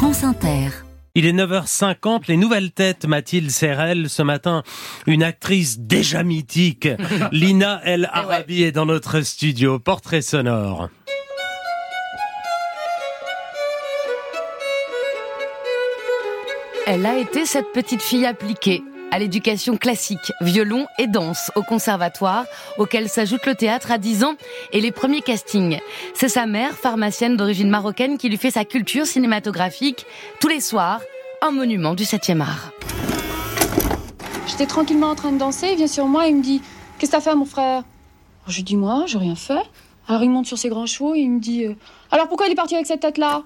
France Inter. Il est 9h50, les nouvelles têtes, Mathilde Serrel. Ce matin, une actrice déjà mythique, Lina El Arabi, est dans notre studio. Portrait sonore. Elle a été cette petite fille appliquée à l'éducation classique, violon et danse au conservatoire, auquel s'ajoute le théâtre à 10 ans et les premiers castings. C'est sa mère, pharmacienne d'origine marocaine, qui lui fait sa culture cinématographique tous les soirs, un monument du 7e art. J'étais tranquillement en train de danser, il vient sur moi et il me dit Qu'est-ce que t'as fait, mon frère? Je lui dis Moi, j'ai rien fait. Alors il monte sur ses grands chevaux et il me dit euh, Alors pourquoi il est parti avec cette tête-là?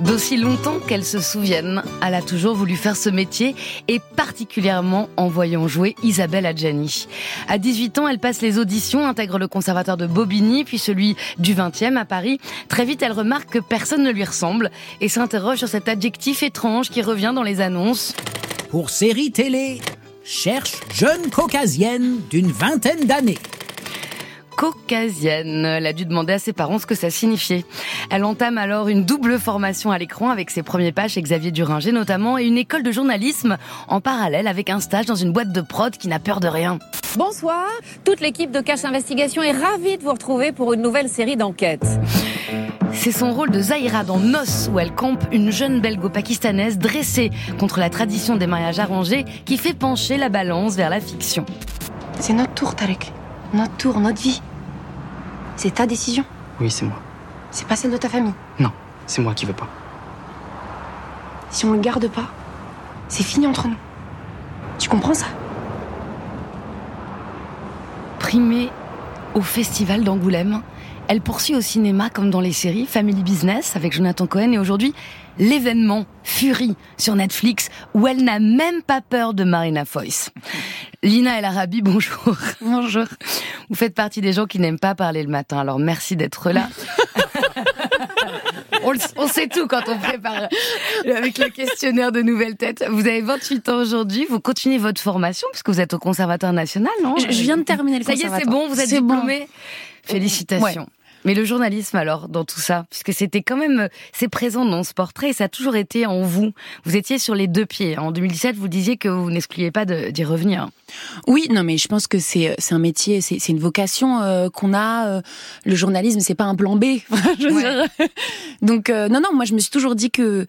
D'aussi longtemps qu'elle se souvienne, elle a toujours voulu faire ce métier et particulièrement en voyant jouer Isabelle Adjani. À 18 ans, elle passe les auditions, intègre le conservatoire de Bobigny, puis celui du 20e à Paris. Très vite, elle remarque que personne ne lui ressemble et s'interroge sur cet adjectif étrange qui revient dans les annonces. Pour série télé, cherche jeune caucasienne d'une vingtaine d'années caucasienne. Elle a dû demander à ses parents ce que ça signifiait. Elle entame alors une double formation à l'écran avec ses premiers pas chez Xavier Duringer notamment et une école de journalisme en parallèle avec un stage dans une boîte de prod qui n'a peur de rien. Bonsoir, toute l'équipe de Cache Investigation est ravie de vous retrouver pour une nouvelle série d'enquêtes. C'est son rôle de Zahira dans Nos, où elle campe une jeune belgo-pakistanaise dressée contre la tradition des mariages arrangés qui fait pencher la balance vers la fiction. C'est notre tour, Tarek. Notre tour, notre vie. C'est ta décision Oui, c'est moi. C'est pas celle de ta famille Non, c'est moi qui veux pas. Si on le garde pas, c'est fini entre nous. Tu comprends ça? Primée au festival d'Angoulême, elle poursuit au cinéma comme dans les séries Family Business avec Jonathan Cohen et aujourd'hui l'événement Fury sur Netflix où elle n'a même pas peur de Marina Foïs. Lina El Arabi, bonjour. Bonjour. Vous faites partie des gens qui n'aiment pas parler le matin, alors merci d'être là. on, sait tout quand on prépare avec le questionnaire de nouvelles têtes. Vous avez 28 ans aujourd'hui, vous continuez votre formation puisque vous êtes au Conservatoire national, non? Je, viens de terminer le Ça y est, c'est bon, vous êtes diplômé. Félicitations. Mais le journalisme alors dans tout ça, puisque c'était quand même c'est présent dans ce portrait et ça a toujours été en vous. Vous étiez sur les deux pieds. En 2017, vous disiez que vous n'excluiez pas d'y revenir. Oui, non, mais je pense que c'est c'est un métier, c'est une vocation euh, qu'on a. Euh, le journalisme, c'est pas un plan B. Donc euh, non, non, moi je me suis toujours dit que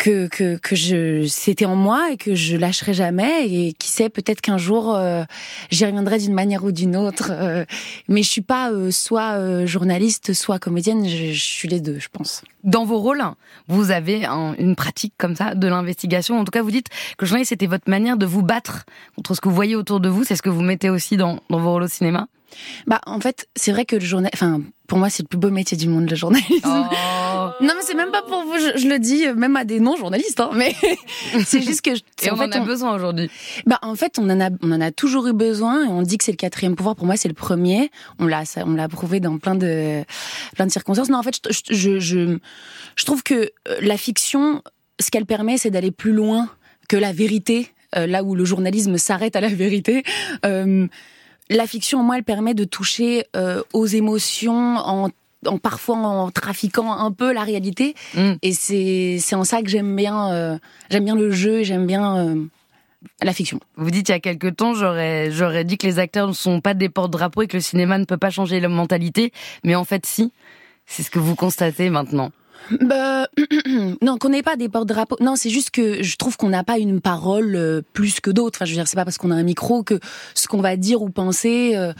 que que, que je c'était en moi et que je lâcherai jamais. Et qui sait peut-être qu'un jour euh, j'y reviendrai d'une manière ou d'une autre. Euh, mais je suis pas euh, soit journaliste soit comédienne. Je, suis les deux je pense. Dans vos rôles vous avez une pratique comme ça de l'investigation. En tout cas vous dites que journaliste c'était votre manière de vous battre contre ce que vous voyez autour de vous. C'est ce que vous mettez aussi dans dans vos rôles au cinéma bah en fait c'est vrai que le journal enfin pour moi c'est le plus beau métier du monde le journalisme oh. Non, mais c'est même pas pour vous. Je, le dis même à des non-journalistes. Hein, mais c'est juste que. Et on en, a besoin aujourd'hui. Bah, en fait, on en a, on en a toujours eu besoin. Et on dit que c'est le quatrième pouvoir. Pour moi, c'est le premier. On l'a, on l'a prouvé dans plein de, plein de circonstances. Non, en fait, je, je, je, je trouve que euh, la fiction, ce qu'elle permet, c'est d'aller plus loin que la vérité. Euh, là où le journalisme s'arrête à la vérité. Euh, la fiction, moi, elle permet de toucher euh, aux émotions en en parfois en trafiquant un peu la réalité. Mm. Et c'est c'est en ça que j'aime bien euh, j'aime bien le jeu, j'aime bien euh, la fiction. Vous dites il y a quelques temps, j'aurais j'aurais dit que les acteurs ne sont pas des porte-drapeaux et que le cinéma ne peut pas changer la mentalité, mais en fait si. C'est ce que vous constatez maintenant. Bah, non, qu'on n'ait pas des porte-drapeaux. Non, c'est juste que je trouve qu'on n'a pas une parole euh, plus que d'autres. Enfin, je veux dire, c'est pas parce qu'on a un micro que ce qu'on va dire ou penser. Euh,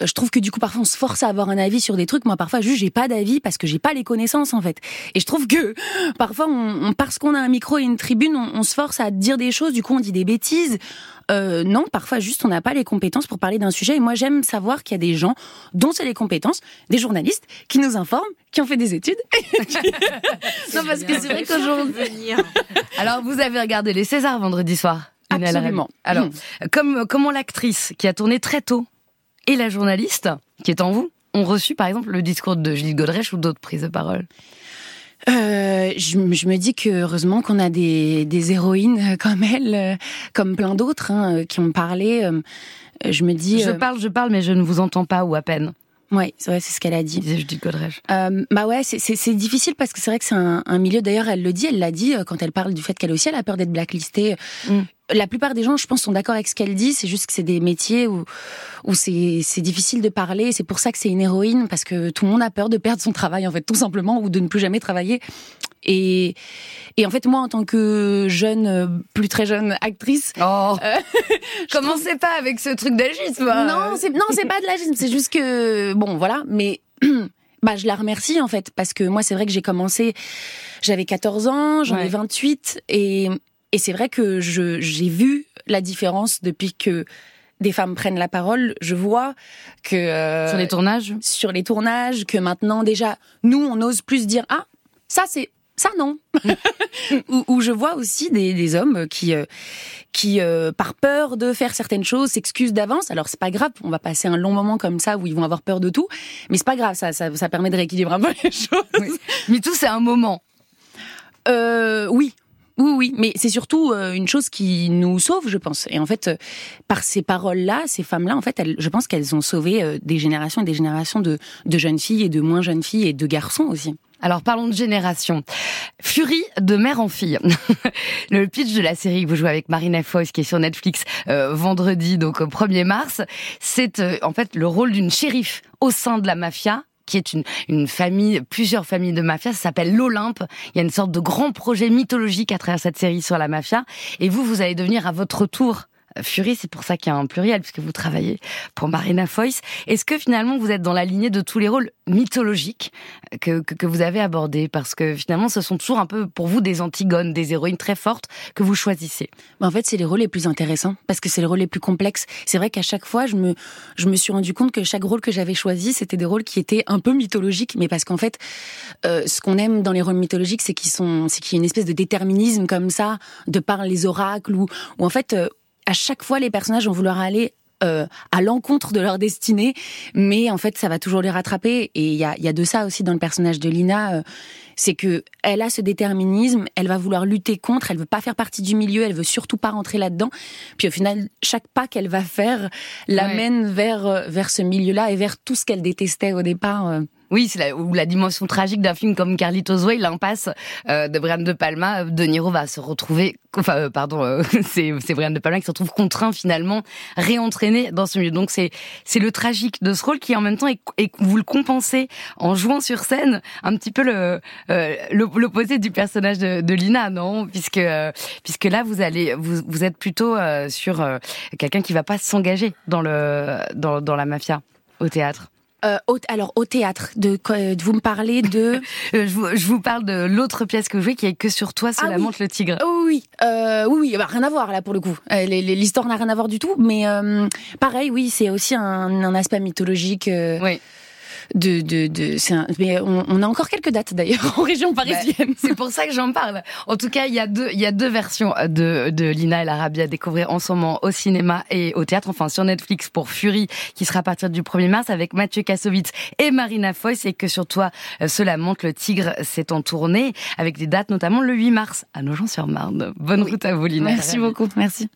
je trouve que du coup, parfois, on se force à avoir un avis sur des trucs. Moi, parfois, juste, j'ai pas d'avis parce que j'ai pas les connaissances, en fait. Et je trouve que parfois, on, parce qu'on a un micro et une tribune, on, on, se force à dire des choses. Du coup, on dit des bêtises. Euh, non, parfois juste on n'a pas les compétences pour parler d'un sujet. Et moi j'aime savoir qu'il y a des gens dont c'est les compétences, des journalistes qui nous informent, qui ont fait des études. non parce que c'est vrai qu'aujourd'hui. Alors vous avez regardé les Césars vendredi soir. Absolument. Alors hmm. comme comment l'actrice qui a tourné très tôt et la journaliste qui est en vous ont reçu par exemple le discours de Gilles Godrèche ou d'autres prises de parole? Euh, je, je, me dis que heureusement qu'on a des, des, héroïnes comme elle, euh, comme plein d'autres hein, qui ont parlé. Euh, je me dis. Je parle, je parle, mais je ne vous entends pas ou à peine. Ouais, c'est vrai, c'est ce qu'elle a dit. Disait Judith Godrèche. Euh, bah ouais, c'est- difficile parce que c'est vrai que c'est un, un milieu. D'ailleurs, elle le dit, elle l'a dit euh, quand elle parle du fait qu'elle aussi elle a peur d'être blacklistée. Mm. La plupart des gens, je pense, sont d'accord avec ce qu'elle dit. C'est juste que c'est des métiers où où c'est c'est difficile de parler. C'est pour ça que c'est une héroïne parce que tout le monde a peur de perdre son travail en fait, tout simplement, ou de ne plus jamais travailler. Et et en fait, moi, en tant que jeune, euh, plus très jeune actrice, Oh, euh, commencez pas avec ce truc d'agisme. hein. non, c'est non, c'est pas de l'agisme, c'est juste que bon, voilà, mais bah je la remercie en fait parce que moi c'est vrai que j'ai commencé j'avais 14 ans, j'en Ouais. ai 28 et et c'est vrai que je j'ai vu la différence depuis que des femmes prennent la parole, je vois que euh, Sur les tournages? sur les tournages que maintenant déjà nous on ose plus dire ah ça c'est ça non où, où je vois aussi des, des hommes qui euh, qui euh, par peur de faire certaines choses s'excusent d'avance alors c'est pas grave on va passer un long moment comme ça où ils vont avoir peur de tout mais c'est pas grave ça ça, ça permet de rééquilibrer un peu les choses MeToo, c'est un moment. euh, oui. Oui, oui, mais c'est surtout une chose qui nous sauve, je pense. Et en fait, par ces paroles-là, ces femmes-là, en fait, elles, je pense qu'elles ont sauvé des générations et des générations de, de jeunes filles et de moins jeunes filles et de garçons aussi. Alors parlons de génération. Furie de mère en fille. le pitch de la série que vous jouez avec Marina Foïs qui est sur Netflix euh, vendredi, donc au 1er mars, c'est euh, en fait le rôle d'une shérif au sein de la mafia qui est une, une famille, plusieurs familles de mafia, ça s'appelle l'Olympe. Il y a une sorte de grand projet mythologique à travers cette série sur la mafia. Et vous, vous allez devenir à votre tour Fury, c'est pour ça qu'il y a un pluriel, puisque vous travaillez pour Marina Foïs. Est-ce que finalement vous êtes dans la lignée de tous les rôles mythologiques que, que, que vous avez abordés? Parce que finalement, ce sont toujours un peu pour vous des antigones, des héroïnes très fortes que vous choisissez. Mais en fait, c'est les rôles les plus intéressants parce que c'est les rôles les plus complexes. C'est vrai qu'à chaque fois, je me, je me suis rendu compte que chaque rôle que j'avais choisi, c'était des rôles qui étaient un peu mythologiques, mais parce qu'en fait, euh, ce qu'on aime dans les rôles mythologiques, c'est qu'ils sont, c'est qu'il y a une espèce de déterminisme comme ça, de par les oracles, ou, ou en fait, euh, à chaque fois, les personnages vont vouloir aller euh, à l'encontre de leur destinée, mais en fait, ça va toujours les rattraper. Et il y a, y a de ça aussi dans le personnage de Lina, euh, c'est que elle a ce déterminisme, elle va vouloir lutter contre, elle veut pas faire partie du milieu, elle veut surtout pas rentrer là-dedans. Puis au final, chaque pas qu'elle va faire l'amène vers euh, vers ce milieu-là et vers tout ce qu'elle détestait au départ. euh. Oui, c'est la, ou la dimension tragique d'un film comme Carlitos Way, l'impasse euh, de Brian De Palma. De Niro va se retrouver, enfin, euh, pardon, euh, c'est c'est Brian De Palma qui se retrouve contraint finalement, réentraîné dans ce milieu. Donc c'est c'est le tragique de ce rôle qui en même temps est, est- vous le compensez en jouant sur scène un petit peu le euh, l'op- l'opposé du personnage de, de Lina, non? Puisque euh, puisque là vous allez vous vous êtes plutôt euh, sur euh, quelqu'un qui va pas s'engager dans le dans dans la mafia au théâtre. Euh, au- alors au théâtre, de, de vous me parlez de Euh, je, vous, je vous parle de l'autre pièce que vous jouez qui est que sur toi, Ah la oui. montre le tigre. Oh oui, euh, oui, oui, bah, rien à voir là pour le coup. Euh, L'histoire n'a rien à voir du tout, mais euh, pareil, oui, c'est aussi un, un aspect mythologique. euh, Oui. De, de, de, c'est un- mais on, on a encore quelques dates d'ailleurs en région parisienne. C'est pour ça que j'en parle. En tout cas, il y a deux, il y a deux versions de, de Lina et l'Arabie à découvrir en ce moment au cinéma et au théâtre, enfin sur Netflix pour Fury, qui sera à partir du 1er mars avec Mathieu Kassovitz et Marina Foïs et que sur toi, euh, cela monte le tigre, c'est en tournée avec des dates notamment le 8 mars à Nogent-sur-Marne. Bonne route à vous, Lina. Merci beaucoup, merci.